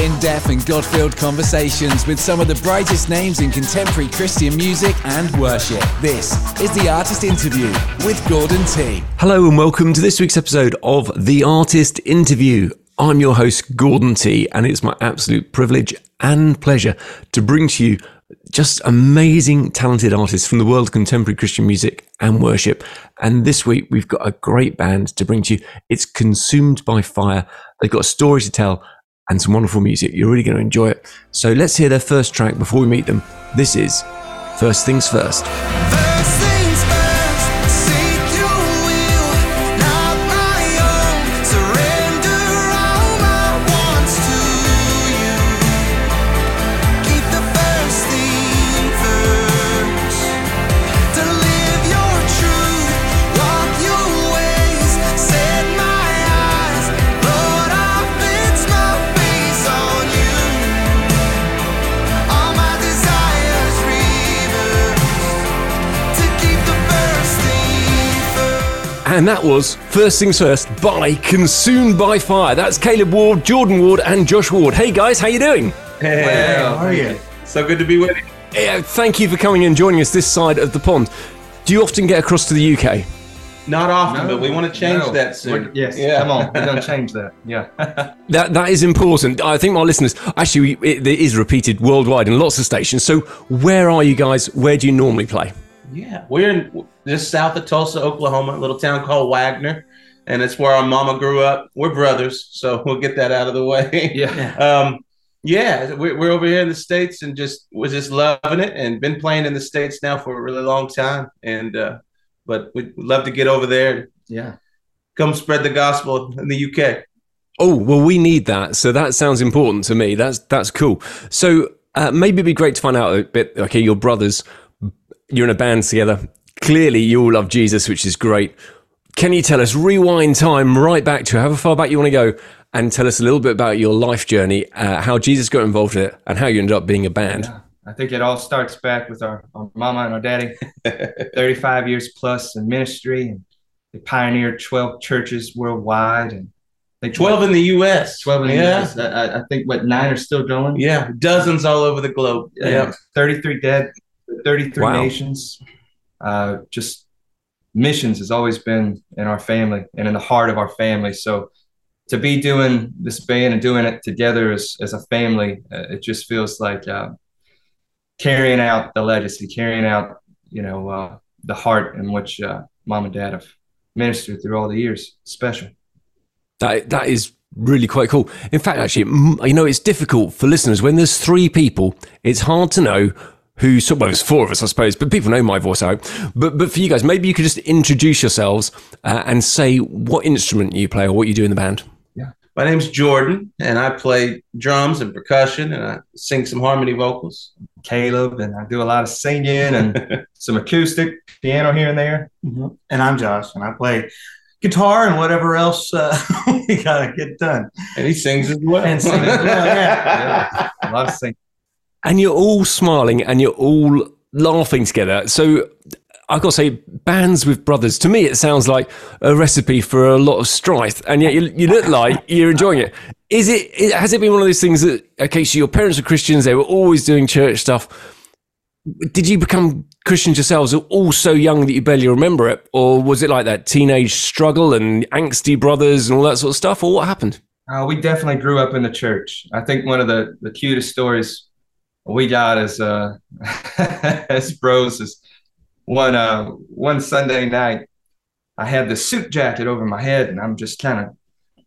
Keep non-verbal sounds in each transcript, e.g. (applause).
in depth and God filled conversations with some of the brightest names in contemporary Christian music and worship. This is The Artist Interview with Gordon T. Hello, and welcome to this week's episode of The Artist Interview. I'm your host, Gordon T, and it's my absolute privilege and pleasure to bring to you just amazing, talented artists from the world of contemporary Christian music and worship. And this week, we've got a great band to bring to you. It's Consumed by Fire. They've got a story to tell and some wonderful music. You're really going to enjoy it. So let's hear their first track before we meet them. This is First Things First. And that was First Things First by Consumed by Fire. That's Caleb Ward, Jordan Ward, and Josh Ward. Hey guys, how you doing? Hey, how are you? So good to be with you. Yeah, thank you for coming and joining us this side of the pond. Do you often get across to the UK? Not often, but we want to change No. that soon. We're- Yes, Yeah. come on, we're gonna (laughs) change that. Yeah, (laughs) That that is important. I think my listeners actually it, it is repeated worldwide in lots of stations. So where are you guys? Where do you normally play? Yeah, we're in just south of Tulsa, Oklahoma, a little town called Wagoner, and it's where our mama grew up. We're brothers, so we'll get that out of the way. (laughs) yeah. (laughs) um, yeah, we're, we're over here in the states and just we're just loving it, and been playing in the states now for a really long time. And uh, but we'd love to get over there and Yeah. come spread the gospel in the UK. Oh well, we need that. So that sounds important to me. That's that's cool. So uh, maybe it'd be great to find out a bit. Okay, your brothers, you're in a band together. Clearly, you all love Jesus, which is great. Can you tell us, rewind time right back to however far back you want to go, and tell us a little bit about your life journey, uh, how Jesus got involved in it, and how you ended up being a band? Yeah. I think it all starts back with our, our mama and our daddy. (laughs) 35 years plus in ministry, and they pioneered 12 churches worldwide, and I think Twelve in the U.S. 12 in the yeah. US. I, I- I think what nine are still going. Yeah, dozens all over the globe. Yeah, Yeah. 33 dead, 33 Wow. nations. Uh, just missions has always been in our family and in the heart of our family. So to be doing this band and doing it together as, as a family, uh, it just feels like uh, carrying out the legacy, carrying out, you know, uh, the heart in which uh, mom and dad have ministered through all the years. Special. That that is really quite cool. In fact, actually, you know, it's difficult for listeners when there's three people. It's hard to know who. So, well, there's four of us, I suppose, but people know my voice. I hope. But but for you guys, maybe you could just introduce yourselves uh, and say what instrument you play or what you do in the band. Yeah, My name's Jordan, and I play drums and percussion, and I sing some harmony vocals. Caleb, and I do a lot of singing and (laughs) some acoustic piano here and there. Mhm. And I'm Josh, and I play guitar and whatever else uh, (laughs) we gotta get done. And he sings as well. And sings as well, Yeah, (laughs) a lot of singing. And you're all smiling and you're all laughing together. So I've got to say, bands with brothers, to me, it sounds like a recipe for a lot of strife. And yet you, you look like (laughs) you're enjoying it. Is it, it- has it been one of those things that, okay, so your parents were Christians, they were always doing church stuff. Did you become Christians yourselves all so young that you barely remember it? Or was it like that teenage struggle and angsty brothers and all that sort of stuff? Or what happened? Uh, we definitely grew up in the church. I think one of the, the cutest stories we got as uh, (laughs) as bros is one uh, one Sunday night. I had the suit jacket over my head, and I'm just kind of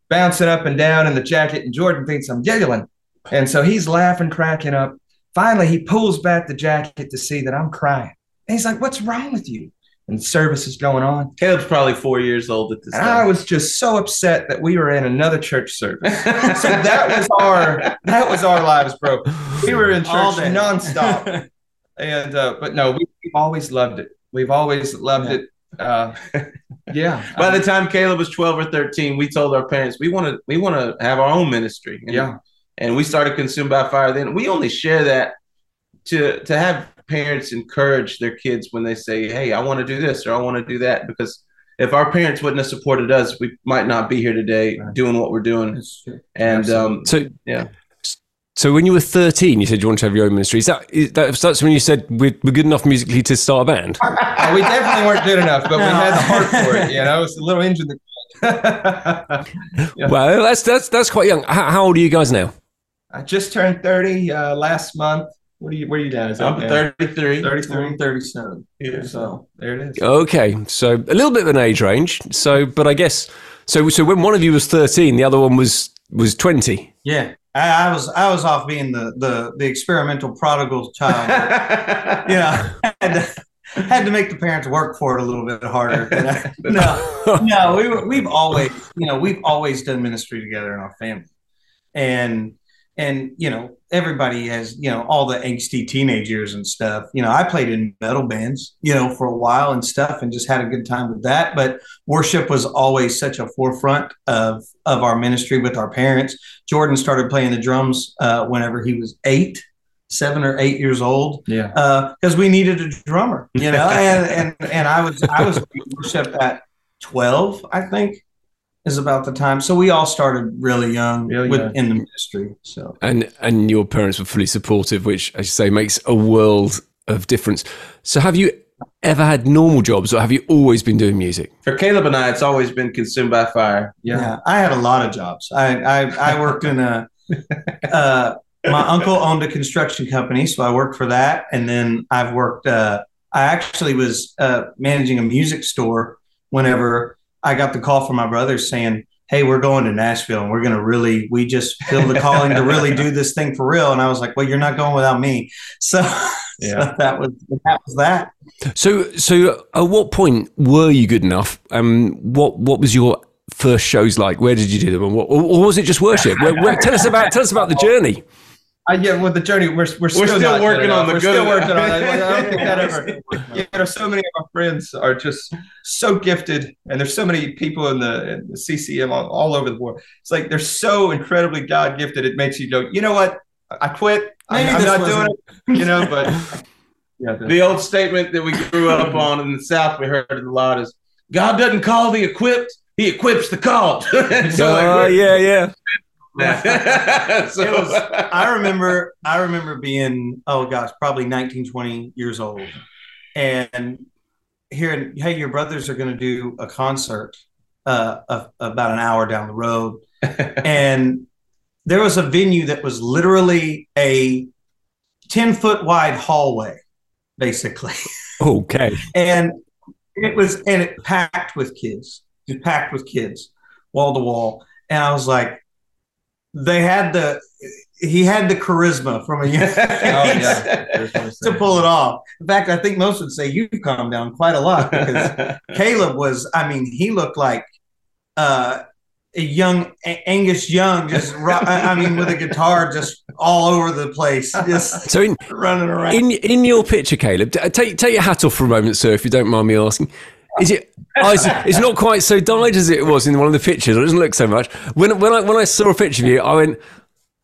bouncing up and down in the jacket. And Jordan thinks I'm giggling, and so he's laughing, cracking up. Finally, he pulls back the jacket to see that I'm crying, and he's like, "What's wrong with you?" And service is going on. Caleb's probably four years old at this And I was just so upset that we were in another church service. so (laughs) that was our that was our lives, bro. We were in church day. nonstop, (laughs) and uh, but no, we, we've always loved it. We've always loved Yeah. it. Uh, yeah, By the time Caleb was 12 or 13, we told our parents we want to we want to have our own ministry. And, yeah, and we started consumed by fire then. We only share that to to have parents encourage their kids when they say, "Hey, I want to do this or I want to do that," because if our parents wouldn't have supported us, we might not be here today Right. doing what we're doing. And um, So Yeah. So when you were 13, you said you wanted to have your own ministry. Is that, is that that's when you said we're, we're good enough musically to start a band? Uh, (laughs) we definitely weren't good enough, but we had the heart for it. You know, it's a little engine. That, (laughs) Well, that's that's that's quite young. How, how old are you guys now? I just turned 30 uh, last month. What are you? Where are you down? Is that I'm now? 33. 33. 37. Yeah. So there it is. Okay, so a little bit of an age range. So, but I guess so. So when one of you was 13, the other one was was 20. Yeah. I, I was I was off being the the, the experimental prodigal child. (laughs) you know, had to, had to make the parents work for it a little bit harder. You know? Uh, (laughs) no, no, we were, we've always, you know, we've always done ministry together in our family, and and you know, everybody has, you know, all the angsty teenage years and stuff. You know, I played in metal bands, you know, for a while and stuff, and just had a good time with that. But worship was always such a forefront of of our ministry with our parents. Jordan started playing the drums uh, whenever he was eight, seven or eight years old Yeah. because we needed a drummer, you know, (laughs) and, and and I was I was worship at twelve, I think, is about the time. So we all started really young Really with, young. in the ministry. So And and your parents were fully supportive, which, as you say, makes a world of difference. So, have you ever had normal jobs, or have you always been doing music? For Caleb and I, it's always been consumed by fire. Yeah. yeah, I had a lot of jobs. I I, I worked in a. (laughs) Uh, my uncle owned a construction company, so I worked for that, and then I've worked. Uh, I actually was uh, managing a music store whenever I got the call from my brothers saying, "Hey, we're going to Nashville, and we're going to really, we just feel the calling to really do this thing for real." And I was like, "Well, you're not going without me." (laughs) So, Yeah. so that was that was that. So, so at what point were you good enough? Um, what what was your first shows like? Where did you do them, and what, or, or was it just worship? Where, where, tell us about tell us about the (laughs) journey. Uh, yeah, well, the journey we're we're still, still not working on enough. the We're good still working on it. I don't think that (laughs) ever. You know, so many of our friends are just so gifted, and there's so many people in the, in the CCM all, all over the world. It's like they're so incredibly God gifted. It makes you go, you know what? I quit. I'm, Maybe I'm not doing wasn't- it. You know, but (laughs) yeah, the- The old statement that we grew up (laughs) on in the South, we heard it a lot is God doesn't call the equipped, he equips the called. so Oh like, yeah, yeah. (laughs) so, It was- I remember I remember being oh gosh probably 19 20 years old. And hearing hey your brothers are going to do a concert uh, of, about an hour down the road. (laughs) And there was a venue that was literally a 10 foot wide hallway basically. Okay. (laughs) and it was and it packed with kids it packed with kids wall to wall. And i was like they had the he had the charisma from a (laughs) young age yeah. (laughs) to pull it off in fact i think most would say you've calmed down quite a lot because (laughs) caleb was i mean he looked like uh a young A- Angus Young, just ro- I I mean, with a guitar just all over the place, just So in running around. in in your picture, Caleb, take take your hat off for a moment, sir, if you don't mind me asking. Is it? Oh, it's, it's not quite so dyed as it was in one of the pictures. It doesn't look so much. When when I when I saw a picture of you, I went.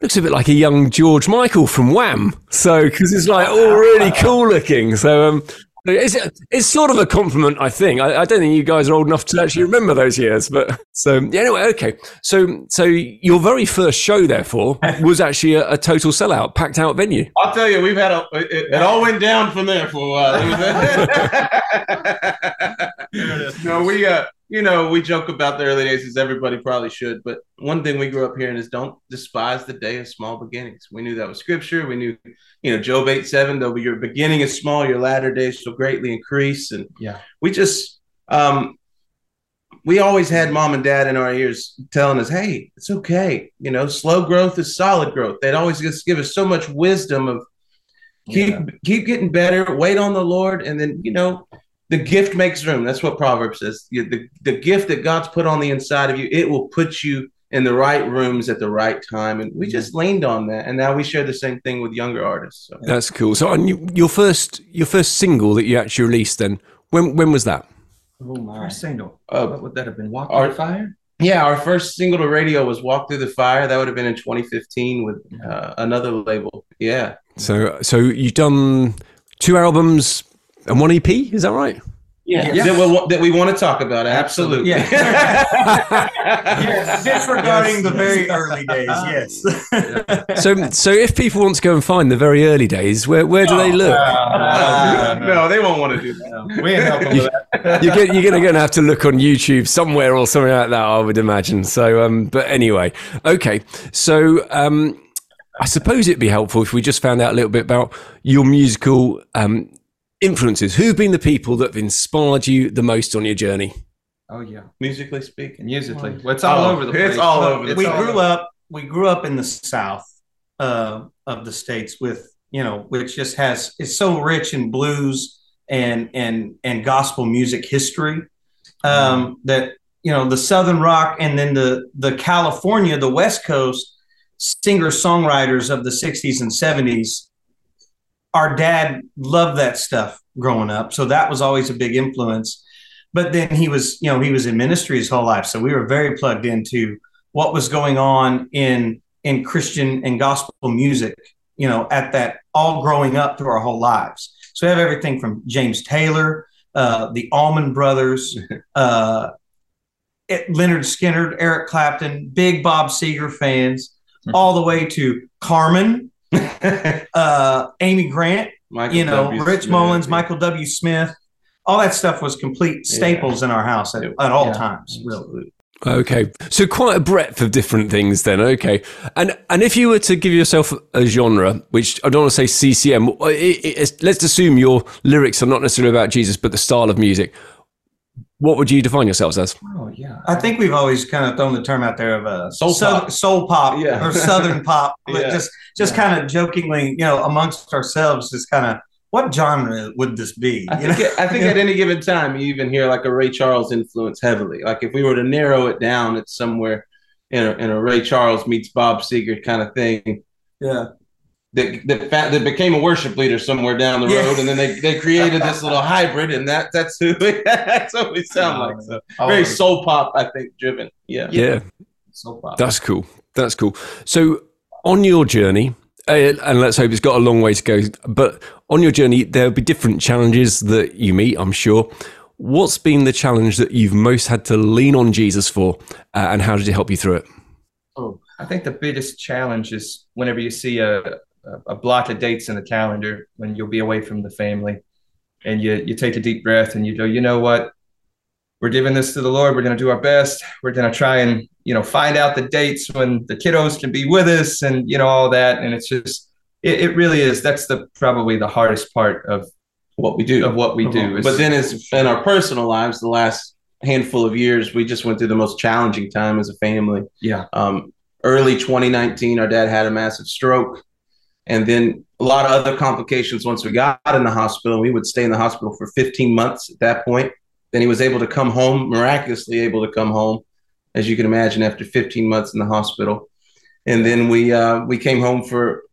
Looks a bit like a young George Michael from Wham. So because it's like all really cool looking. So um, it's it's sort of a compliment, I think. I, I don't think you guys are old enough to actually remember those years, but so yeah, anyway, okay. So so your very first show, therefore, (laughs) was actually a, a total sellout, packed out venue. I'll tell you, we've had a. It, it all went down from there for a while. (laughs) (laughs) No, we uh, you know, we joke about the early days as everybody probably should, but one thing we grew up hearing is don't despise the day of small beginnings. We knew that was scripture. We knew, you know, Job eight seven. Though your beginning is small, your latter days shall greatly increase. And Yeah. we just um, we always had mom and dad in our ears telling us, "Hey, it's okay. You know, slow growth is solid growth." They'd always just give us so much wisdom of keep Yeah. keep getting better, wait on the Lord, and then you know, the gift makes room. That's what Proverbs says. The the gift that God's put on the inside of you, it will put you in the right rooms at the right time, and we just leaned on that. And now we share the same thing with younger artists. So. That's cool. So, on your first your first single that you actually released, then when when was that? Oh my! First single. Uh, what would that have been? Walk Our- on Fire? Yeah, our first single to radio was "Walk Through the Fire." That would have been in 2015 with uh, another label. Yeah, So so you've done two albums and one EP, is that right? Yeah. that, we, that we want to talk about. Absolutely. Yes, (laughs) disregarding the very early days. Yes. (laughs) So, so if people want to go and find the very early days, where where do they look? Uh, no, they won't want to do that. we ain't helping with that. you're, get, you're going to have to look on YouTube somewhere or something like that, I would imagine. So, um, but anyway, okay. So, um, I suppose it'd be helpful if we just found out a little bit about your musical um, influences. Who've been the people that have inspired you the most on your journey? Oh yeah, Musically speaking. musically, well, it's all Oh, over the place. it's all over the It's we all grew over- up we grew up in the south uh, of the states with you know which just has it's so rich in blues and and and gospel music history um, that you know the southern rock and then the the california the west coast singer songwriters of the 60s and 70s our dad loved that stuff growing up. So that was always a big influence. But then he was you know he was in ministry his whole life. So we were very plugged into what was going on in in christian and gospel music you know at that all growing up through our whole lives. So we have everything from james taylor uh, the allman brothers (laughs) uh, Lynyrd Skynyrd eric clapton big bob seger fans all the way to Carman (laughs) uh, amy grant Michael you know, W. Rich Smith, Mullins, yeah. Michael W. Smith, all that stuff was complete staples in our house at, at all Yeah. times. Really. Okay, so quite a breadth of different things then. Okay, and and if you were to give yourself a genre, which I don't want to say CCM, it, it, it's- let's assume your lyrics are not necessarily about Jesus, but the style of music. What would you define yourselves as? Oh yeah, I think we've always kind of thrown the term out there of a Soul soul, pop. soul pop Yeah. or southern pop, but (laughs) Yeah. just just kind of jokingly, you know, amongst ourselves, just kind of what genre would this be? I You think, know? I think (laughs) at any given time, you even hear like a Ray Charles influence heavily. Like if we were to narrow it down, it's somewhere in a, in a Ray Charles meets Bob Seger kind of thing. yeah, That that, fa- that became a worship leader somewhere down the Yeah. road, and then they, they created this little (laughs) hybrid, and that that's who (laughs) that's what we sound like. So All very over. soul pop, I think, driven. Yeah. Yeah, so pop. that's cool. That's cool. So on your journey, uh, and let's hope it's got a long way to go. But on your journey, there'll be different challenges that you meet. I'm sure. What's been the challenge that you've most had to lean on Jesus for, uh, and how did it help you through it? Oh, I think the biggest challenge is whenever you see a, a, block of dates in the calendar when you'll be away from the family and you, you take a deep breath and you go, you know what? We're giving this to the Lord. We're going to do our best. We're going to try and, you know, find out the dates when the kiddos can be with us and, you know, all that. And it's just, it, it really is. That's the probably the hardest part of, What we do. of what we do. is- But then, as in our personal lives, the last handful of years, we just went through the most challenging time as a family. yeah, Um, early 2019, our dad had a massive stroke, and then a lot of other complications once we got in the hospital. We would stay in the hospital for 15 months at that point. Then he was able to come home, miraculously able to come home, as you can imagine, after 15 months in the hospital. And then we uh, we came home for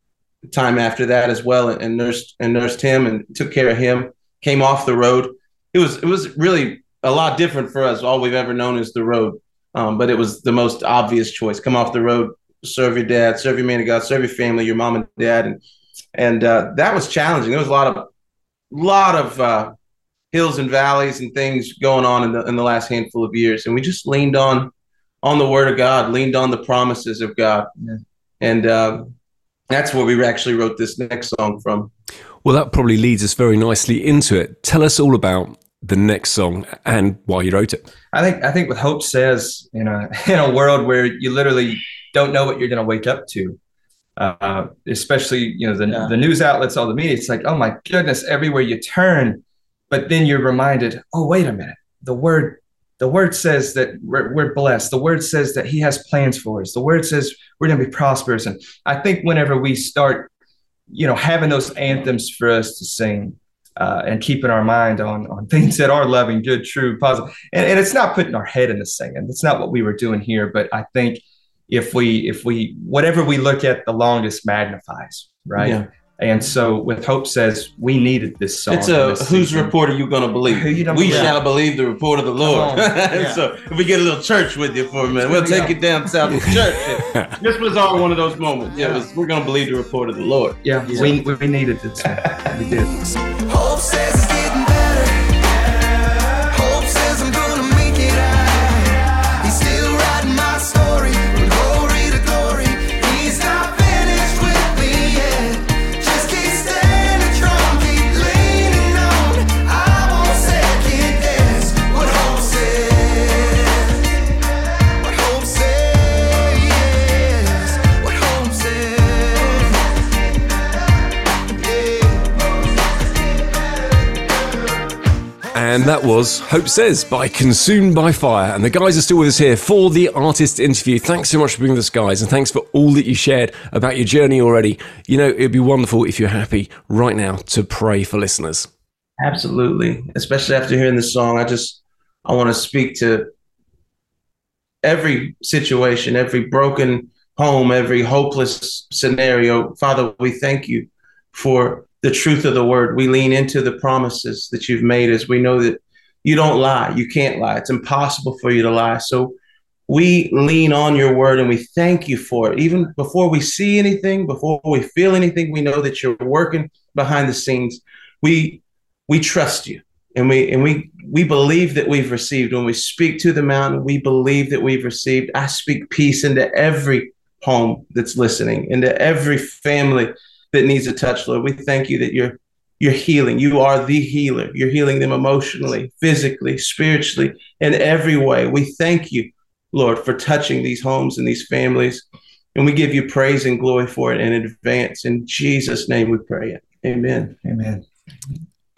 time after that as well, and, and nursed and nursed him and took care of him. Came off the road. It was it was really a lot different for us. All we've ever known is the road, um, but it was the most obvious choice. Come off the road, serve your dad, serve your man of God, serve your family, your mom and dad, and and uh, that was challenging. There was a lot of lot of uh, hills and valleys and things going on in the in the last handful of years, and we just leaned on on the Word of God, leaned on the promises of God, Yeah. and uh, that's where we actually wrote this next song from. Well, that probably leads us very nicely into it. Tell us all about the next song and why you wrote it. I think I think what Hope says in a (laughs) in a world where you literally don't know what you're going to wake up to, uh, especially you know the Yeah. the news outlets, all the media. It's like, oh my goodness, everywhere you turn, but then you're reminded, oh wait a minute, the word the word says that we're, we're blessed. The word says that He has plans for us. The word says we're going to be prosperous. And I think whenever we start, you know, having those anthems for us to sing. Uh, and keeping our mind on on things that are loving, good, true, positive, and, and it's not putting our head in the sand. It's not what we were doing here. But I think if we if we whatever we look at, the longest magnifies, right? Yeah. And so with Hope says we needed this song. It's a this whose season. report are you going to believe? Who you gonna we believe? shall believe the report of the Lord. (laughs) Yeah. so if we get a little church with you for a minute, we'll take Yeah. it down south to (laughs) church. this was all one of those moments. Yeah, it was, we're going to believe the report of the Lord. Yeah, we we needed this. We (laughs) did. Hope says And that was Hope Says by Consumed by Fire. And the guys are still with us here for the artist interview. Thanks so much for being with us, guys. And thanks for all that you shared about your journey already. You know, it'd be wonderful if you're happy right now to pray for listeners. Absolutely. Especially after hearing this song, I just I want to speak to every situation, every broken home, every hopeless scenario. Father, we thank you for the truth of the word. We lean into the promises that you've made as we know that you don't lie. You can't lie. It's impossible for you to lie. So we lean on your word and we thank you for it. Even before we see anything, before we feel anything, we know that you're working behind the scenes. We we trust you and we and we we believe that we've received when we speak to the mountain we believe that we've received i speak peace into every home that's listening into every family that needs a touch lord. We thank you that you're you're healing. You are the healer. You're healing them emotionally physically spiritually in every way. We thank you lord for touching these homes and these families. And we give you praise and glory for it in advance. In jesus name we pray it. Amen. Amen.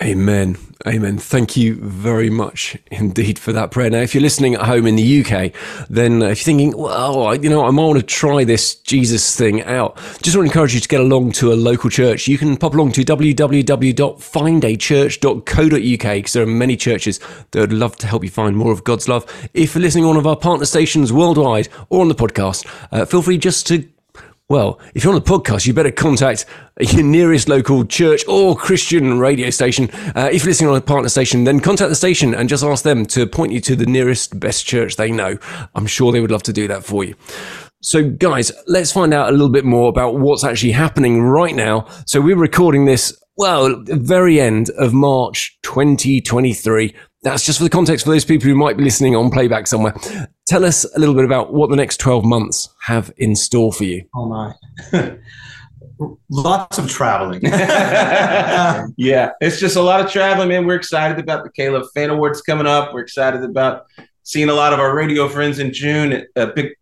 Amen. Amen. Thank you very much indeed for that prayer. Now, if you're listening at home in the UK, then if you're thinking, well, you know, I might want to try this Jesus thing out, just want to encourage you to get along to a local church. You can pop along to www.findachurch.co.uk because there are many churches that would love to help you find more of God's love. If you're listening on one of our partner stations worldwide or on the podcast, uh, feel free just to well, if you're on the podcast, you better contact your nearest local church or Christian radio station. Uh, if you're listening on a partner station, then contact the station and just ask them to point you to the nearest best church they know. I'm sure they would love to do that for you. So, guys, let's find out a little bit more about what's actually happening right now. So, we're recording this, well, the very end of March 2023. That's just for the context for those people who might be listening on playback somewhere. Tell us a little bit about what the next 12 months have in store for you. Oh my. (laughs) Lots of traveling. (laughs) (laughs) yeah, it's just a lot of traveling, man. We're excited about the K-LOVE Fan Awards coming up. We're excited about seeing a lot of our radio friends in June at a big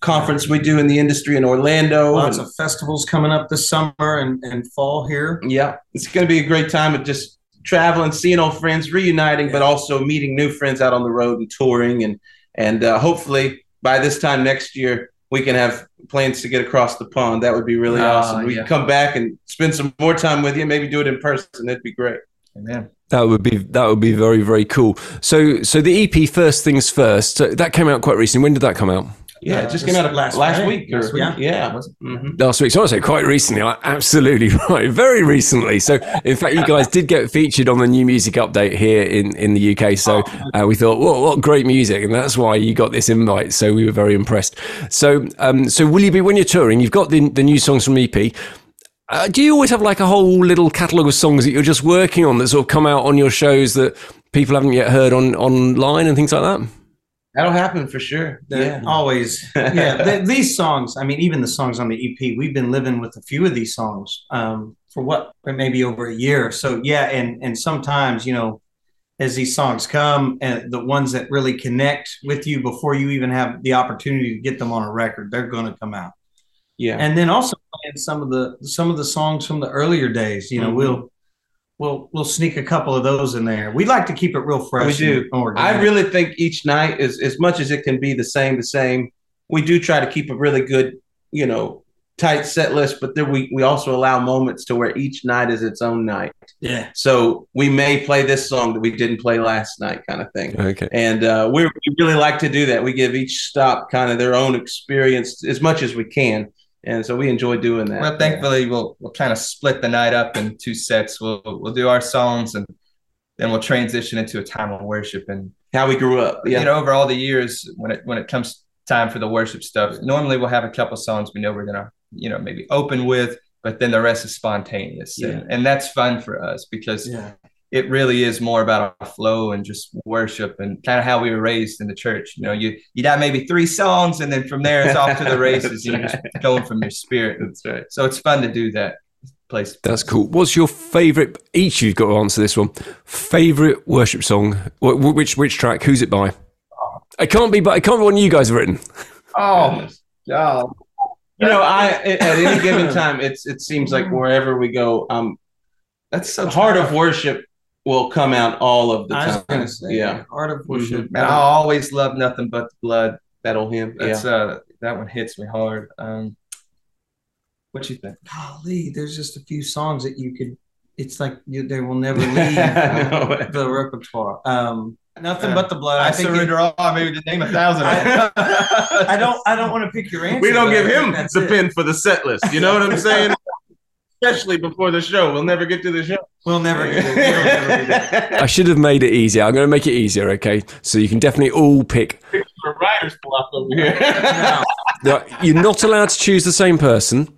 conference we do in the industry in Orlando. Lots And- of festivals coming up this summer and, and fall here. yeah, it's going to be a great time of just traveling, seeing old friends, reuniting, but also meeting new friends out on the road and touring, and and uh, hopefully by this time next year we can have plans to get across the pond. That would be really Ah, awesome. We yeah. can come back and spend some more time with you, maybe do it in person. That'd be great. Amen. That would be that would be very very cool. So so the EP first things first so that came out quite recently. When did that come out? Yeah, Uh, it just came out last last, last week. Or, Last week. yeah, yeah. Was it? Mhm. Last week. So I say quite recently. I- Absolutely (laughs) right. Very recently. So in fact, you guys did get featured on the new music update here in in the UK. So uh, we thought, well, what great music, and that's why you got this invite. So we were very impressed. So um so will you be when you're touring? You've got the the new songs from EP. Uh, do you always have like a whole little catalogue of songs that you're just working on that sort of come out on your shows that people haven't yet heard on online and things like that? That'll happen for sure. Yeah. always (laughs) yeah th- these songs i mean even the songs on the ep we've been living with a few of these songs um, for what maybe over a year so yeah and and sometimes you know as these songs come and the ones that really connect with you before you even have the opportunity to get them on a record they're going to come out Yeah. and then also playing some of the some of the songs from the earlier days you know Mhm. we'll we'll we'll sneak a couple of those in there we like to keep it real fresh We do. I really think each night is as much as it can be the same, the same. We do try to keep a really good, you know, tight set list, but then we we also allow moments to where each night is its own night. yeah So we may play this song that we didn't play last night, kind of thing. Okay. And uh, we we really like to do that. We give each stop kind of their own experience as much as we can, and so we enjoy doing that. Well, thankfully, we'll we'll kind of split the night up in two sets. We'll we'll do our songs and then we'll transition into a time of worship. And how we grew up. Yeah. you know, over all the years, when it when it comes time for the worship stuff, normally we'll have a couple songs we know we're gonna you know maybe open with, but then the rest is spontaneous, Yeah. and, and that's fun for us because yeah it really is more about our flow and just worship and kind of how we were raised in the church. You know, you you got maybe three songs, and then from there it's off to the (laughs) races. You're just going from your spirit. That's right. So it's fun to do that. Place. That's cool. What's your favorite? Each you've got to answer this one. Favorite worship song? Wh- wh- Which which track? Who's it by? It can't be, but it can't be one you guys have written. Oh, oh, You know, I at at any given time, it's it seems like wherever we go, um, that's so heart of worship will come out all of the I time. gonna say, yeah, Heart of Worship. Man, I always love nothing but the blood. that old hymn. That's yeah. uh that one hits me hard. Um what you think? Golly, there's just a few songs that you could. It's like you, they will never (laughs) leave I know. the repertoire. Um, nothing but the blood. I, I, think it- surrender all. Maybe to name a thousand. I (laughs) don't. I don't want to pick your answer. we don't give him that's the it. pin for the set list. You know what I'm saying? (laughs) Especially before the show. We'll never get to the show. We'll never get it. We'll never get it. (laughs) I should have made it easier. I'm going to make it easier, okay? So you can definitely all pick. For writer's block over here. (laughs) No. Now, You're not allowed to choose the same person.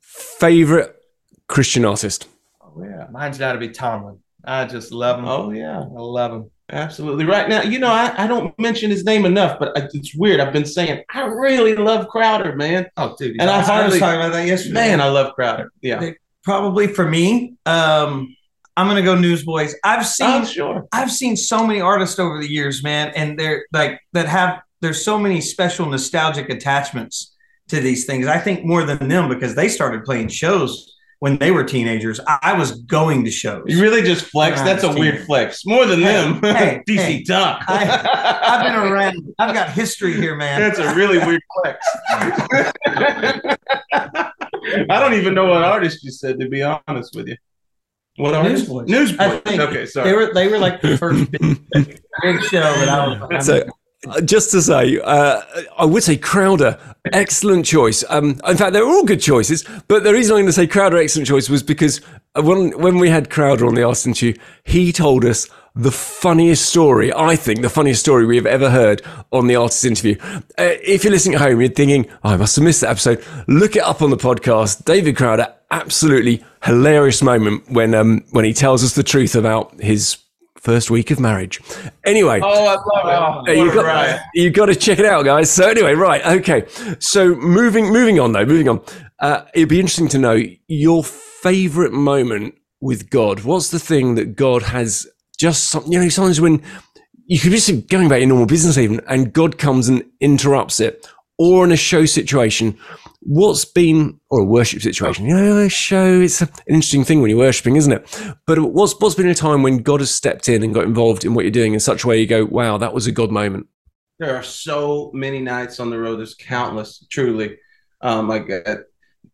Favorite Christian artist. oh yeah. Mine's got to be Tomlin. I just love him. Oh yeah. I love him. Absolutely. Right now, you know, I, I don't mention his name enough, but I, it's weird. I've been saying I really love Crowder, man. Oh, dude. And I I was hardly, talking about that yesterday. man, I love Crowder. Yeah. Probably for me, um, I'm gonna go Newsboys. I've seen Oh, sure. I've seen so many artists over the years, man, and they're like that have there's so many special nostalgic attachments to these things. I think more than them because they started playing shows when they were teenagers. I, I was going to shows. You really just flex. That's a it's weird flex. More than Hey, them. (laughs) hey, DC hey. Duck. I've been around. I've got history here, man. That's a really weird flex. (laughs) I don't even know what artist you said, to be honest with you. What artist? Newsboys. Newsboys. I think Okay, sorry. They were they were like the first (laughs) big, big show that I was. So, uh, just to say, uh, I would say Crowder, excellent choice. Um, in fact, they're all good choices. But the reason I'm going to say Crowder, excellent choice, was because uh, when when we had Crowder on the Artist Interview, he told us the funniest story. I think the funniest story we have ever heard on the artist interview. Uh, if you're listening at home, you're thinking, oh, I must have missed that episode. Look it up on the podcast. David Crowder, absolutely hilarious moment when um when he tells us the truth about his first week of marriage. Anyway. oh, I love it. Uh, you got, you got to check it out, guys. So anyway, right, okay. So moving moving on though, moving on. Uh, it'd be interesting to know your favorite moment with God. What's the thing that God has just some, you know sometimes when you could be going about your normal business even, and God comes and interrupts it, or in a show situation. What's been or a worship situation? You know, a show. It's an interesting thing when you're worshiping, isn't it? But what's what's been a time when God has stepped in and got involved in what you're doing in such a way you go, wow, that was a God moment. There are so many nights on the road. There's countless, truly. Um, like, uh,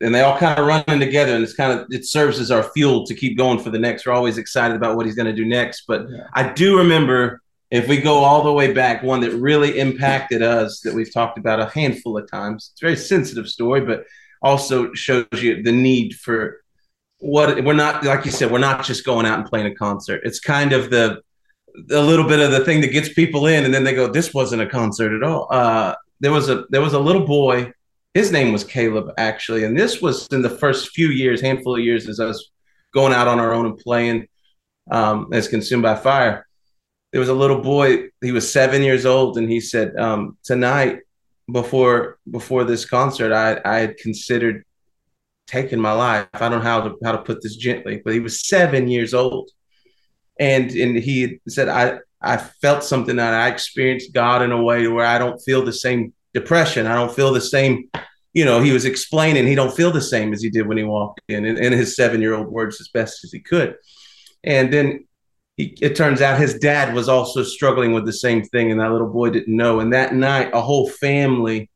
and they all kind of running together, and it's kind of it serves as our fuel to keep going for the next. We're always excited about what he's going to do next. But I do remember if we go all the way back, one that really impacted us that we've talked about a handful of times. It's a very sensitive story, but also shows you the need for what we're not like you said. We're not just going out and playing a concert. It's kind of the a little bit of the thing that gets people in, and then they go, "This wasn't a concert at all." Uh, there was a there was a little boy. His name was Caleb, actually, and this was in the first few years, handful of years, as I was going out on our own and playing um, as Consumed by Fire. There was a little boy. He was seven years old, and he said, um, "Tonight, before before this concert, I I had considered taking my life. I don't know how to how to put this gently, but he was seven years old." and and he said i i felt something that i experienced god in a way where i don't feel the same depression i don't feel the same you know he was explaining he don't feel the same as he did when he walked in in, in his seven year old words as best as he could and then he, it turns out his dad was also struggling with the same thing and that little boy didn't know and that night a whole family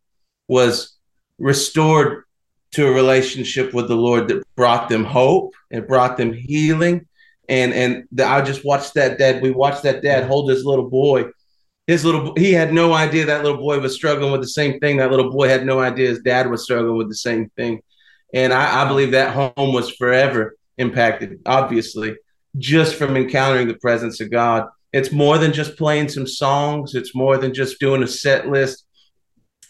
was restored to a relationship with the lord that brought them hope and brought them healing and and the, I just watched that dad. We watched that dad hold his little boy. His little he had no idea that little boy was struggling with the same thing. That little boy had no idea his dad was struggling with the same thing. And I, I believe that home was forever impacted, obviously, just from encountering the presence of God. It's more than just playing some songs. It's more than just doing a set list.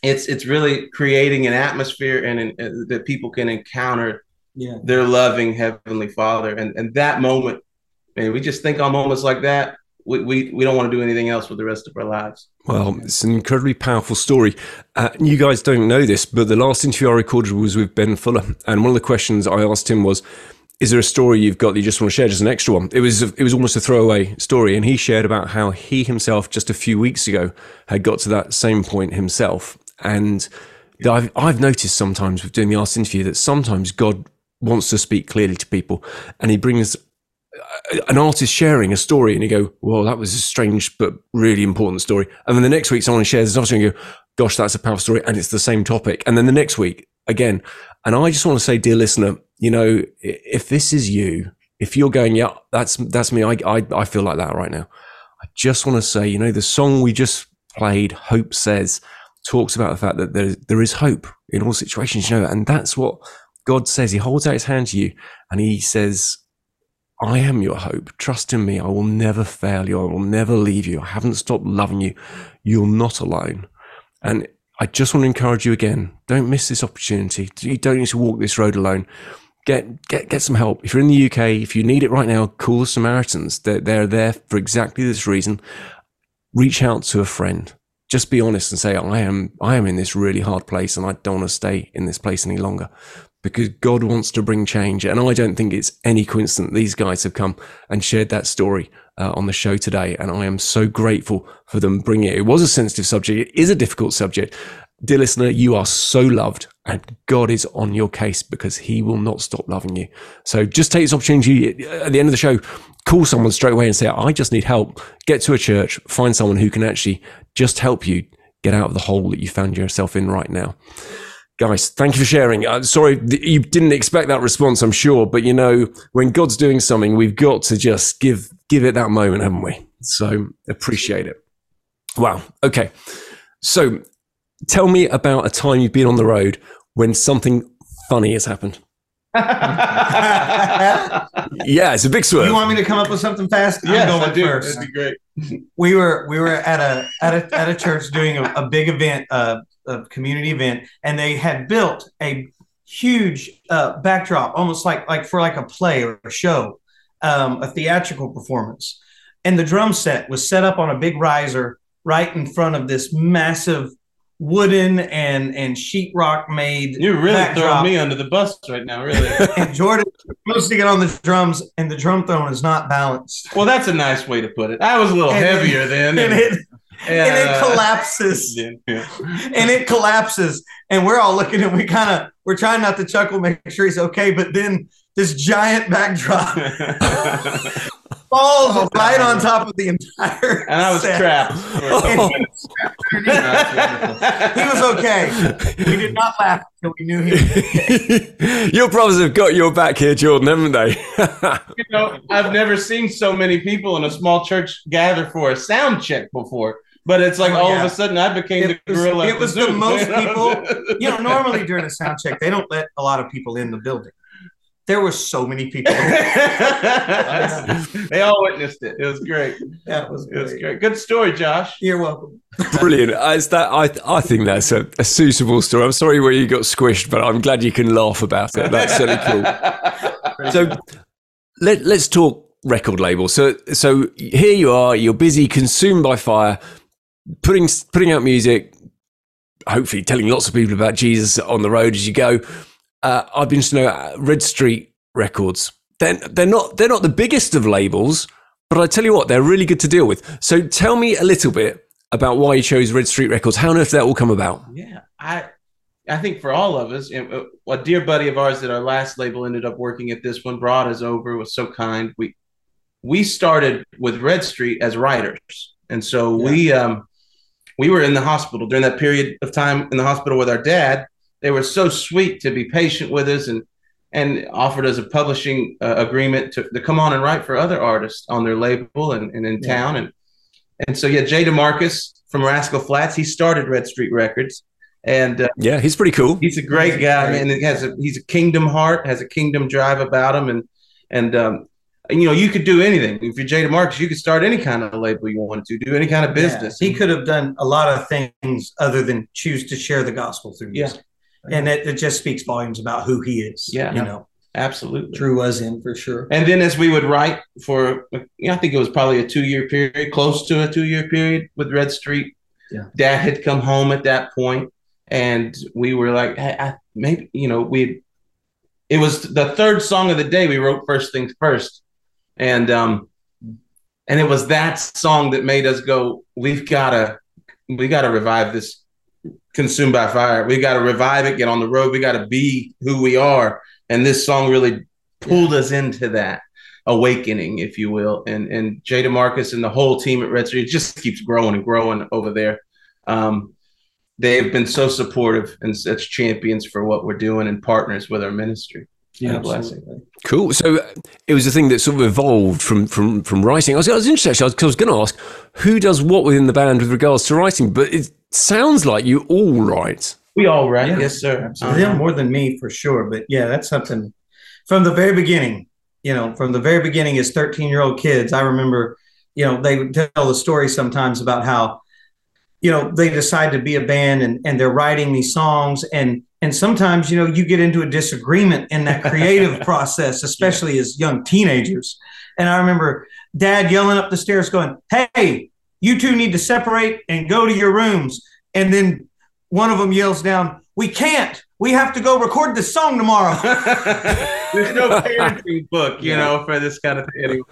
It's it's really creating an atmosphere and, and uh, that people can encounter Yeah. their loving heavenly father and and that moment man we just think on moments like that we, we we don't want to do anything else with the rest of our lives Well, it's an incredibly powerful story. Uh, you guys don't know this, but the last interview I recorded was with Ben Fuller, and one of the questions I asked him was, "Is there a story you've got that you just want to share, just an extra one?" It was it was almost a throwaway story, and he shared about how he himself just a few weeks ago had got to that same point himself, and I've I've noticed sometimes with doing the last interview that sometimes God wants to speak clearly to people, and He brings an artist sharing a story and you go, well, that was a strange but really important story. And then the next week, someone shares another story and you go, gosh, that's a powerful story. And it's the same topic. And then the next week, again. And I just want to say, dear listener, you know, if this is you, if you're going, yeah, that's, that's me. I, I, I feel like that right now. I just want to say, you know, the song we just played, Hope Says, talks about the fact that there, there is hope in all situations, you know, and that's what God says. He holds out his hand to you and he says, I am your hope. Trust in me. I will never fail you. I will never leave you. I haven't stopped loving you. You're not alone. And I just want to encourage you again. Don't miss this opportunity. You don't need to walk this road alone. Get get get some help. If you're in the UK, if you need it right now, call the Samaritans. They're they're there for exactly this reason. Reach out to a friend. Just be honest and say, I am I am in this really hard place and I don't want to stay in this place any longer because God wants to bring change. And I don't think it's any coincidence these guys have come and shared that story uh, on the show today. And I am so grateful for them bringing it. It was a sensitive subject, it is a difficult subject. Dear listener, you are so loved and God is on your case because he will not stop loving you. So just take this opportunity at the end of the show, call someone straight away and say, I just need help. Get to a church, find someone who can actually just help you get out of the hole that you found yourself in right now guys thank you for sharing uh, sorry th- you didn't expect that response i'm sure but you know when god's doing something we've got to just give give it that moment haven't we so appreciate it wow okay so tell me about a time you've been on the road when something funny has happened (laughs) yeah it's a big swerve You want me to come up with something fast? Yeah, I'm I do. first. That'd be great. we were we were at a at a at a church doing a, a big event, uh, a community event, and they had built a huge uh, backdrop, almost like like for like a play or a show, um, a theatrical performance, and the drum set was set up on a big riser right in front of this massive wooden and and sheetrock made You're really backdrop. throwing me under the bus right now, really. (laughs) and Jordan to get on the drums, and the drum throne is not balanced. well, that's a nice way to put it. I was a little And- heavier then. (laughs) And it, and it collapses. yeah. and it collapses and we're all looking and we kind of we're trying not to chuckle make sure he's okay but then this giant backdrop (laughs) falls oh, right on top of the entire and I was set. trapped. And That's (laughs) oh. he was okay we did not laugh until we knew he (laughs) your brothers have got your back here jordan haven't they (laughs) you know, I've never seen so many people in a small church gather for a sound check before. But it's like Oh, all yeah. of a sudden I became It the was- gorilla. it at was the zoo, most you know? people- you know normally during a sound check they don't let a lot of people in the building there were so many people (laughs) they all witnessed it. It was great. that was It was great. great. Good story, Josh. you're welcome Brilliant. Uh, as that, I, I think that's a, a suitable story. I'm sorry where you got squished, but I'm glad you can laugh about it. That's really cool. (laughs) So let, let's talk record label. So, so here you are, you're busy, consumed by fire, putting, putting out music, hopefully telling lots of people about Jesus on the road as you go. Uh, I've been to know uh, Red Street Records. They're, they're not, they're not the biggest of labels, but I tell you what, they're really good to deal with. So tell me a little bit about why you chose Red Street Records. How on earth did that all come about? Yeah, I I think for all of us, uh, a dear buddy of ours at our last label ended up working at this one, brought us over, was so kind. We we started with Red Street as writers, and so we um we were in the hospital during that period of time in the hospital with our dad. They were so sweet to be patient with us and and offered us a publishing uh, agreement to, to come on and write for other artists on their label and, and in Yeah. town and and so yeah, Jay DeMarcus from Rascal Flatts, he started Red Street Records, and uh, Yeah, he's pretty cool. he's a great guy. And he has a he's a kingdom heart, has a kingdom drive about him, and and um, you know you could do anything if you're Jay DeMarcus, you could start any kind of label you wanted to, do any kind of business. Yeah, he could have done a lot of things other than choose to share the gospel through Yeah. And it, it just speaks volumes about who he is. Yeah. You know, absolutely. drew was in for sure. And then as we would write for, you know, I think it was probably a two year period, close to a two year period with Red Street. Yeah. Dad had come home at that point, and we were like, hey, I, maybe you know, we. It was the third song of the day. We wrote first things first, and um, and it was that song that made us go, we've gotta, we gotta revive this. Consumed by fire. We got to revive it. Get on the road. We got to be who we are. And this song really pulled us into that. awakening, if you will. And and Jada Marcus and the whole team at Red Street just keeps growing and growing over there. Um, they've been so supportive and such champions for what we're doing and partners with our ministry. Yeah, What blessing. Cool. So uh, it was a thing that sort of evolved from from from writing. I was, I was interested actually, because I was going to ask who does what within the band with regards to writing, but it sounds like you all write. We all right, Yeah, yes, sir. Absolutely. Uh-huh. Them more than me for sure. But yeah, that's something from the very beginning. You know, from the very beginning as 13 year old kids, I remember, you know, they would tell the story sometimes about how, you know, they decide to be a band and, and they're writing these songs and and sometimes, you know, you get into a disagreement in that creative (laughs) process, especially as young teenagers. And I remember dad yelling up the stairs going, Hey, you two need to separate and go to your rooms. And then one of them yells down, We can't. We have to go record this song tomorrow. (laughs) (laughs) There's no parenting book, you know, for this kind of thing.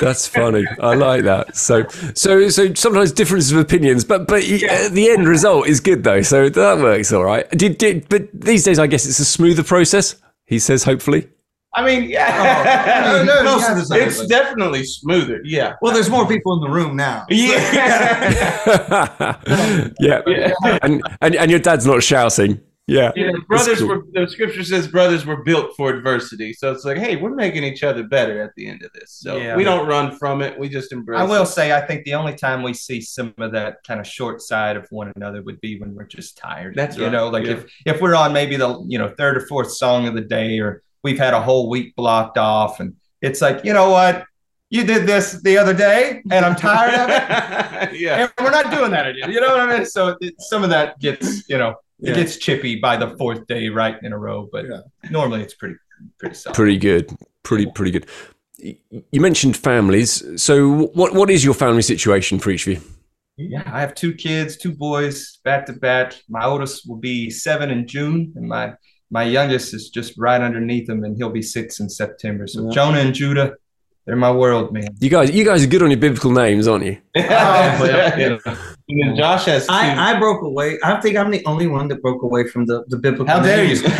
That's funny. I like that. So so so sometimes differences of opinions, but but uh, the end result is good though. So that works all right. Did, did but these days I guess it's a smoother process. He says hopefully. I mean, yeah, Oh, (laughs) no, no, it's, yeah, it's definitely smoother. Yeah, well, there's more people in the room now. (laughs) yeah. (laughs) yeah. Yeah. And, and and your dad's not shouting. Yeah. Yeah, brothers cool. were the scripture says brothers were built for adversity. So it's like, hey, we're making each other better at the end of this. So Yeah. we don't run from it. We just embrace I will it. say, I think the only time we see some of that kind of short side of one another would be when we're just tired. That's you right, know, like yeah. if if we're on maybe the you know third or fourth song of the day, or we've had a whole week blocked off, and it's like, you know what, you did this the other day, and I'm tired of it, (laughs) yeah. and we're not doing that again. You know what I mean? So it, some of that gets you know it Yeah. gets chippy by the fourth day right in a row, but Yeah. normally it's pretty pretty solid. Pretty good. Pretty pretty good. You mentioned families. So what what is your family situation for each of you? Yeah, I have two kids, two boys, back to back. My oldest will be seven in June, and my my youngest is just right underneath him, and he'll be six in September. So Yeah. Jonah and Judah, they're my world, man. You guys you guys are good on your biblical names, aren't you? (laughs) yeah. And then Josh has two. I, I broke away. I think I'm the only one that broke away from the, the biblical. How dare names. you? (laughs)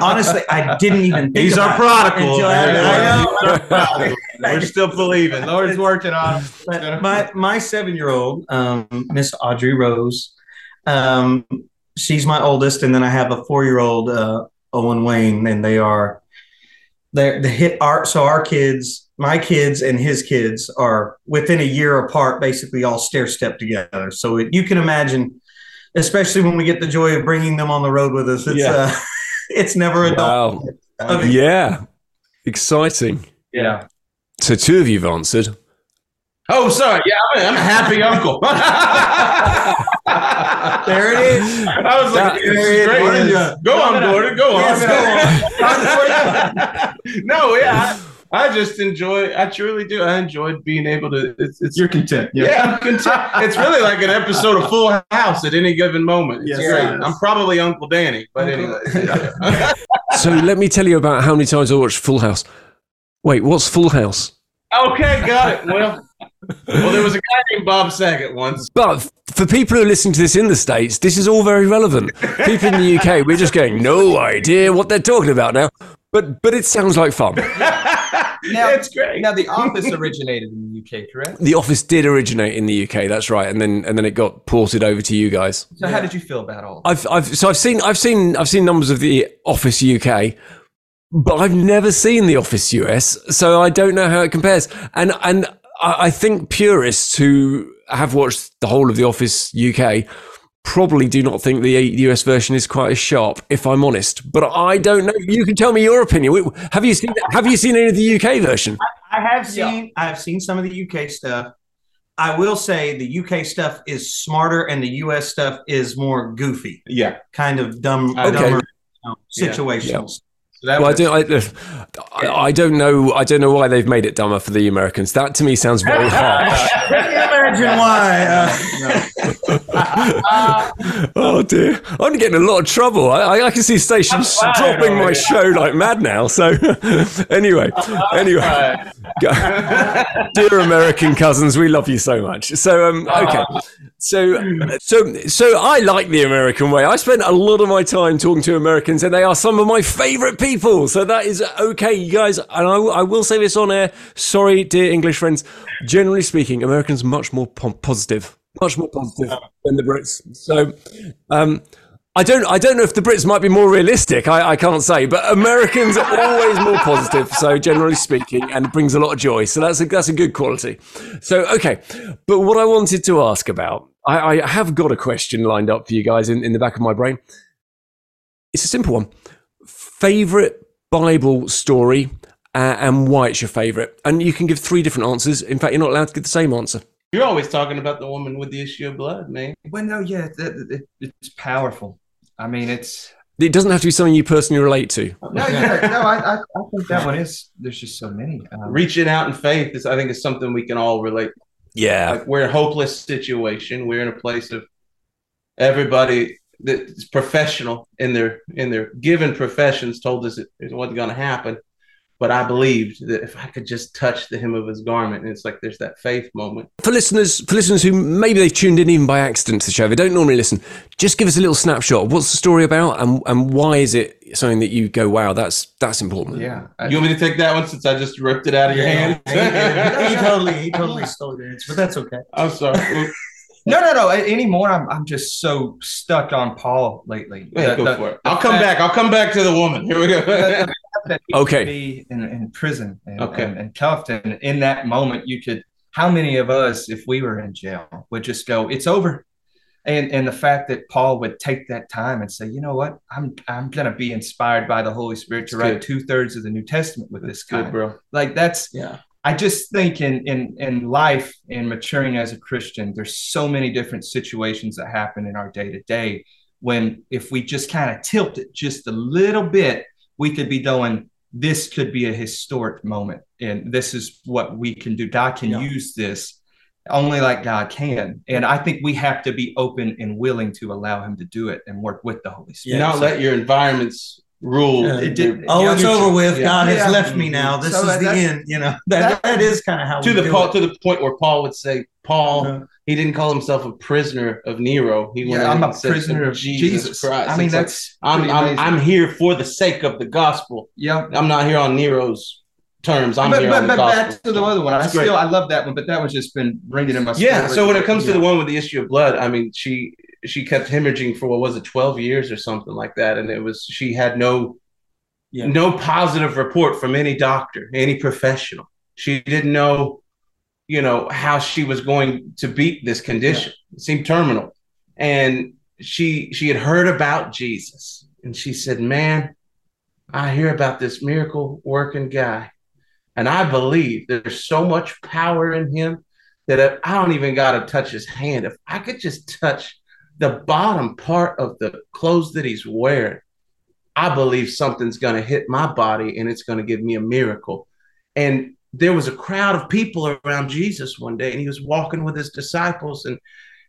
Honestly, I didn't even think He's our about it prodigal. until after- I know. He's our prodigal. (laughs) We're still believing. Lord's working on him. My my seven year old, um, Miss Audrey Rose, um, she's my oldest, and then I have a four year old uh, Owen Wayne, and they are they're the hit art. So our kids, my kids, and his kids are within a year apart, basically all stair step together. So it, you can imagine, especially when we get the joy of bringing them on the road with us. It's Yeah. uh, (laughs) it's never a. Wow. Okay. Yeah. Exciting. Yeah. So two of you've answered. Oh, sorry. Yeah, I'm, I'm a happy uncle. (laughs) There it is. I was like, There is it great. is. Go on, Gordon. Go on. Yes, (laughs) no, yeah. I, I just enjoy. I truly do. I enjoyed being able to. It's, it's You're content. yeah. I'm content. It's really like an episode of Full House at any given moment. It's Yes, great. I'm probably Uncle Danny, but anyway. (laughs) So let me tell you about how many times I watched Full House. Wait, what's Full House? okay, got it. Well, well, there was a guy named Bob Saget once. But for people who are listening to this in the States, this is all very relevant. People in the UK, we're just going, no idea what they're talking about now. But but it sounds like fun. Now- it's great. Now the office originated in the UK, correct? The Office did originate in the UK, that's right, and then and then it got ported over to you guys. So how did you feel about all? I've I've so I've seen I've seen I've seen numbers of the Office UK, but I've never seen the Office US, so I don't know how it compares. And and I, I think purists who have watched the whole of the Office UK probably do not think the US version is quite as sharp, if I'm honest. But I don't know. You can tell me your opinion. Have you seen Have you seen any of the UK version? I have seen I have seen some of the UK stuff. I will say the UK stuff is smarter and the US stuff is more goofy, Yeah. kind of dumb, Okay. dumber you know, Yeah. situational. So that Well, I don't. I, I, I don't know. I don't know why they've made it dumber for the Americans. That to me sounds very (laughs) harsh. Can you imagine why? Uh, (laughs) oh dear, I'm getting a lot of trouble. I, I, I can see stations I'm dropping my already. show like mad now. So (laughs) anyway, anyway, dear American cousins, we love you so much. So um, okay, So, so, so I like the American way. I spent a lot of my time talking to Americans, and they are some of my favorite people. So that is okay, you guys. And I, I will say this on air. Sorry, dear English friends. Generally speaking, Americans much more po- positive, much more positive than the Brits. So, um, I don't, I don't know if the Brits might be more realistic. I, I can't say, but Americans are always more positive. So, generally speaking, and it brings a lot of joy. So that's a that's a good quality. So, okay, but what I wanted to ask about, I, I have got a question lined up for you guys in, in the back of my brain. It's a simple one. Favorite Bible story uh, and why it's your favorite, and you can give three different answers. In fact, you're not allowed to give the same answer. You're always talking about the woman with the issue of blood, man. Well, no, yeah, it, it, it's powerful. I mean, it's It doesn't have to be something you personally relate to. no, yeah, no. I, I, I think that one is. There's just so many. Um, Reaching out in faith is, I think, is something we can all relate. Yeah, Like we're in a hopeless situation. We're in a place of everybody that's professional in their in their given professions told us it, it wasn't going to happen. But I believed that if I could just touch the hem of his garment, and it's like there's that faith moment. for listeners, for listeners who maybe they've tuned in even by accident to the show, they don't normally listen. Just give us a little snapshot. What's the story about, and and why is it something that you go, wow, that's that's important. yeah, I- You want me to take that one since I just ripped it out of your hand? he, he totally, he (laughs) totally stole your answer, but that's okay. I'm sorry. no, no, no. a- Anymore, I'm I'm just so stuck on Paul lately. Yeah, The- go the- for it. I'll come fact- back. I'll come back to the woman. Here we go. (laughs) (laughs) Okay. be in, in prison and, Okay. and, and cuffed and in that moment you could how many of us if we were in jail would just go it's over and and the fact that paul would take that time and say you know what i'm i'm gonna be inspired by the holy spirit to That's write two-thirds of the new testament with this guy Good, bro. like that's Yeah. I just think in in in life and maturing as a Christian, there's so many different situations that happen in our day to day. When if we just kind of tilt it just a little bit, we could be doing this could be a historic moment, and this is what we can do. God can Yeah. use this only like God can, and I think we have to be open and willing to allow Him to do it and work with the Holy Spirit. Yeah. Not let your environments rule. Yeah. It did- Oh, Yeah, it's you- over with. yeah. God has Yeah. left me now. This So is the end. You know that that is kind of how to we the do Paul, it. to the point where Paul would say, Paul, Uh, he didn't call himself a prisoner of Nero. He went Yeah, I'm a prisoner of Jesus. Christ. I mean, It's like, that's I'm, I'm, I'm here for the sake of the gospel. yeah. I'm not here on Nero's terms. I'm but here but, on the but back to the other one. I That's still great. I love that one, but that one's just been ringing in my Yeah. So when it comes to the one with the issue of blood, I mean, she she kept hemorrhaging for what was it, 12 years or something like that, and it was she had no Yeah. no positive report from any doctor, any professional. She didn't know, you know, how she was going to beat this condition. It seemed terminal. And she she had heard about Jesus and she said, "Man, I hear about this miracle working guy. And I believe there's so much power in him that if I don't even got to touch his hand. If I could just touch the bottom part of the clothes that he's wearing, I believe something's going to hit my body and it's going to give me a miracle. And there was a crowd of people around Jesus one day, and he was walking with his disciples, and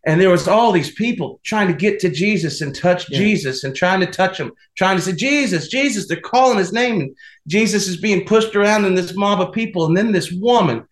and there was all these people trying to get to Jesus and touch Yeah. Jesus and trying to touch him, trying to say, Jesus, Jesus, they're calling his name. And Jesus is being pushed around in this mob of people. And then this woman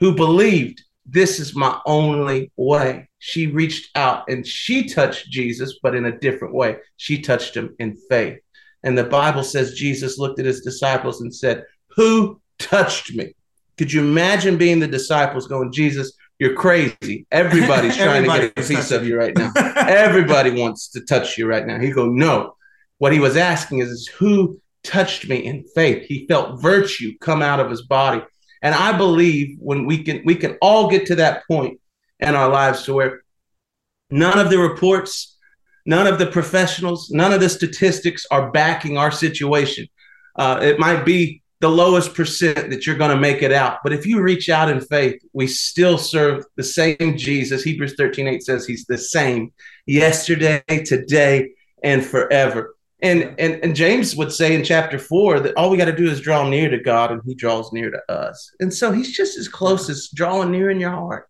who believed this is my only way. She reached out and she touched Jesus, but in a different way. She touched him in faith. And the Bible says Jesus looked at his disciples and said, Who touched me? Could you imagine being the disciples going, Jesus, you're crazy. Everybody's trying to get a piece of you right now. (laughs) Everybody wants to touch you right now. He go, No. What he was asking is, is who touched me in faith? He felt virtue come out of his body. And I believe when we can we can all get to that point in our lives to where none of the reports, none of the professionals, none of the statistics are backing our situation. Uh, it might be the lowest percent that you're going to make it out. But if you reach out in faith, we still serve the same Jesus. Hebrews 13 8 says he's the same yesterday, today, and forever. And, and and James would say in chapter four that all we got to do is draw near to God and he draws near to us. And so he's just as close as drawing near in your heart.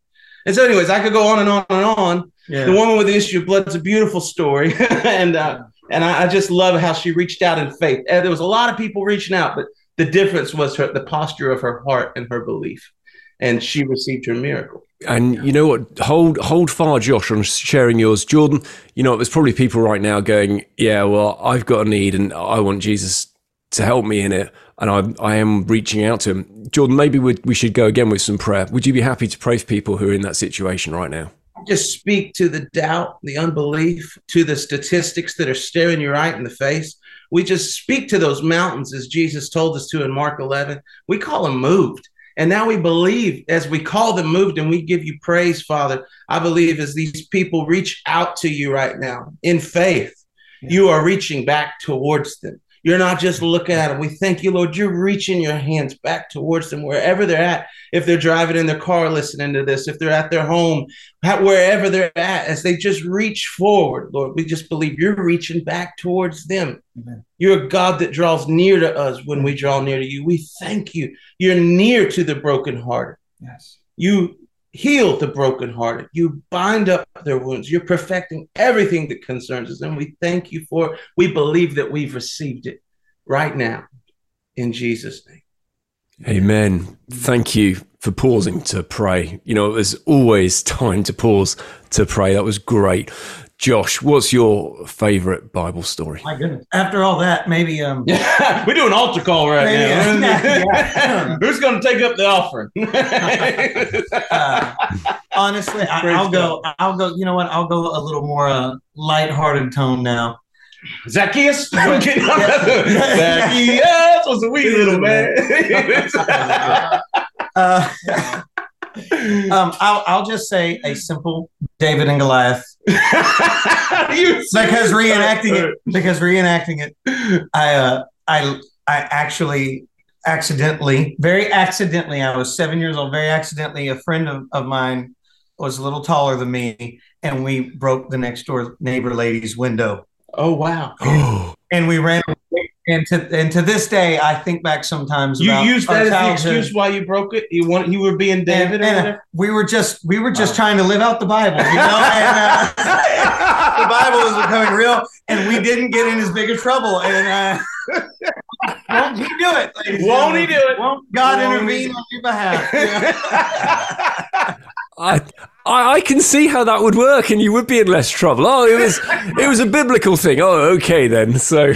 And so, anyways, I could go on and on and on. Yeah. The woman with the issue of blood is a beautiful story. (laughs) and uh, and I, I just love how she reached out in faith. And there was a lot of people reaching out, but the difference was her the posture of her heart and her belief. And she received her miracle. And you know what? Hold hold far, Josh, on sharing yours. Jordan, you know, there's probably people right now going, "Yeah, well, I've got a need, and I want Jesus to help me in it, and I I am reaching out to him." Jordan, maybe we we should go again with some prayer. Would you be happy to pray for people who are in that situation right now? just speak to the doubt, the unbelief, to the statistics that are staring you right in the face. We just speak to those mountains as Jesus told us to in Mark 11. We call them moved. And now we believe as we call them moved and we give you praise, Father. I believe as these people reach out to you right now in faith, you are reaching back towards them. You're not just looking at them. We thank you, Lord. You're reaching your hands back towards them wherever they're at. If they're driving in their car listening to this, if they're at their home, wherever they're at, as they just reach forward, Lord, we just believe you're reaching back towards them. Amen. You're a God that draws near to us when we draw near to you. We thank you. You're near to the brokenhearted. Yes. You heal the brokenhearted. You bind up their wounds. You're perfecting everything that concerns us. And we thank you for it. We believe that we've received it right now in Jesus' name. Amen. Thank you for pausing to pray. You know, there's always time to pause to pray. That was great. Josh, what's your favorite Bible story? My goodness. After all that, maybe um Yeah, (laughs) we do an altar call right (laughs) Yeah, now. yeah. (laughs) Who's going to take up the offering? uh, honestly, I, I'll go. I'll go. You know what? I'll go a little more uh, lighthearted tone now. Zacchaeus? Yeah. Zacchaeus was a wee little man. Uh, um, I'll, I'll just say a simple David and Goliath You- (laughs) because reenacting it. Because reenacting it, I uh, I I actually accidentally, very accidentally, I was seven years old. Very accidentally, a friend of, of mine was a little taller than me, and we broke the next door neighbor lady's window. Oh wow! (gasps) and we ran and to and to this day I think back sometimes You about used our that as the excuse why you broke it. You want you were being David and, and, we were just we were just Oh. trying to live out the Bible, you know. (laughs) and, uh, (laughs) the Bible was becoming real, and we didn't get in as big a trouble. And uh, (laughs) won't he do it? Won't he do it? Won't God Won't intervene on your behalf? Yeah. I, I I can see how that would work, and you would be in less trouble. Oh, it was it was a biblical thing. Oh, okay then. So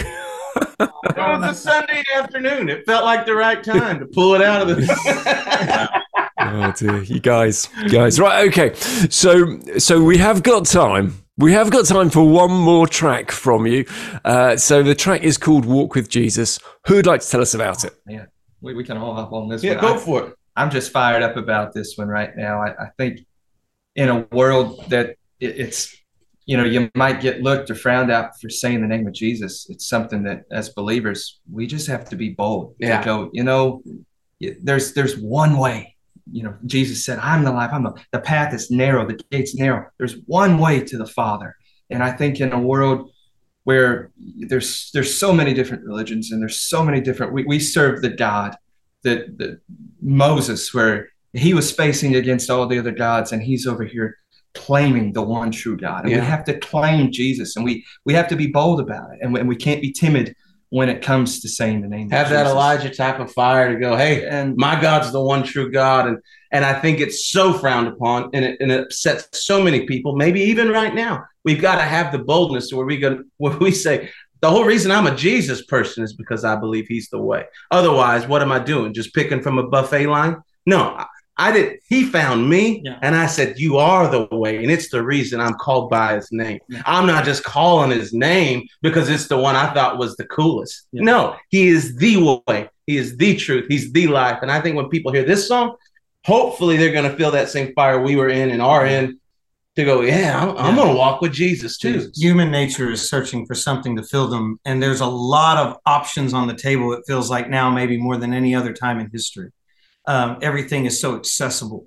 It was a Sunday afternoon. It felt like the right time to pull it out of the. (laughs) Oh dear, you guys, you guys. Right, okay. So, so we have got time. We have got time for one more track from you. Uh, so the track is called "Walk with Jesus." Who would like to tell us about it? Yeah, we, we can all hop on this yeah, one. go I- for it. I'm just fired up about this one right now. I, I think in a world that it, it's, you know, you might get looked or frowned at for saying the name of Jesus. It's something that as believers, we just have to be bold. to Yeah. go, you know, there's, there's one way, you know, Jesus said, I'm the life. I'm the, the path is narrow. The gate's narrow. There's one way to the father. And I think in a world where there's, there's so many different religions and there's so many different, we, we serve the God that, that Moses, where he was facing against all the other gods, and he's over here claiming the one true God. And Yeah. we have to claim Jesus, and we we have to be bold about it, and we, and we can't be timid when it comes to saying the name. Have that. Elijah type of fire to go. Hey, And my God's the one true God, and and I think it's so frowned upon, and it, and it upsets so many people. Maybe even right now, we've got to have the boldness where we go where we say the whole reason I'm a Jesus person is because I believe He's the way. Otherwise, what am I doing? Just picking from a buffet line? No, I, did. He found me, Yeah. and I said, "You are the way," and it's the reason I'm called by His name. Yeah. I'm not just calling His name because it's the one I thought was the coolest. Yeah. No, He is the way. He is the truth. He's the life. And I think when people hear this song, hopefully they're going to feel that same fire we were in and are in to go, yeah, I'm, I'm going to walk with Jesus too. Human nature is searching for something to fill them, and there's a lot of options on the table. It feels like now, maybe more than any other time in history. Um, everything is so accessible,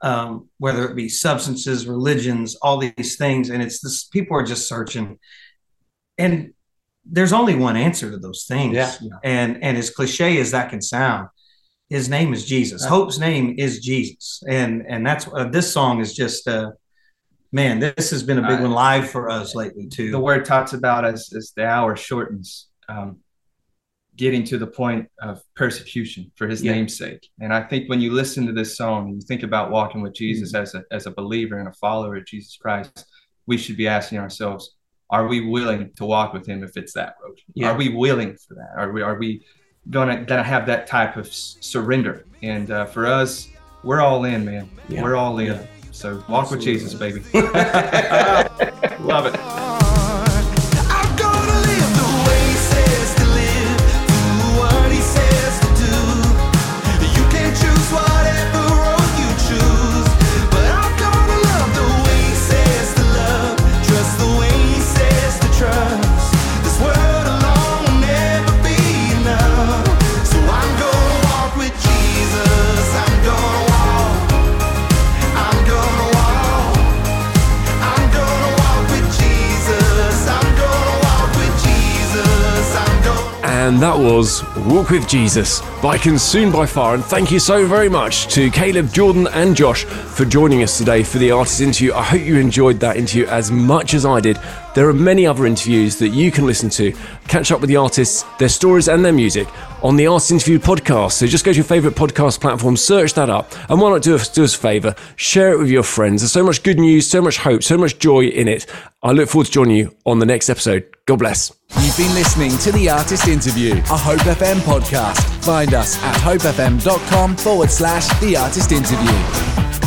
um, whether it be substances, religions, all these things, and it's this. People are just searching, and there's only one answer to those things. Yeah. And and as cliche as that can sound, his name is Jesus. Hope's name is Jesus, and and that's uh, this song is just. Uh, Man, this has been a big Uh, one live for us lately too. the word talks about as as the hour shortens. Um, getting to the point of persecution for his Yeah. name's sake. And I think when you listen to this song and you think about walking with Jesus Mm. as a as a believer and a follower of Jesus Christ, we should be asking ourselves, are we willing to walk with him if it's that road? Yeah. Are we willing for that? Are we are we gonna gonna have that type of s- surrender? And uh, for us, we're all in, man. Yeah. We're all in. Yeah. So walk with Jesus, baby. (laughs) Love it. (laughs) And that was Walk with Jesus by Consumed by Fire. And thank you so very much to Caleb, Jordan, and Josh for joining us today for the artist interview. I hope you enjoyed that interview as much as I did. There are many other interviews that you can listen to, catch up with the artists, their stories, and their music on the Artist Interview podcast. So just go to your favourite podcast platform, search that up, and why not do us, do us a favour? Share it with your friends. There's so much good news, so much hope, so much joy in it. I look forward to joining you on the next episode. God bless. You've been listening to The Artist Interview, a Hope FM podcast. Find us at hopefm.com forward slash The Artist Interview.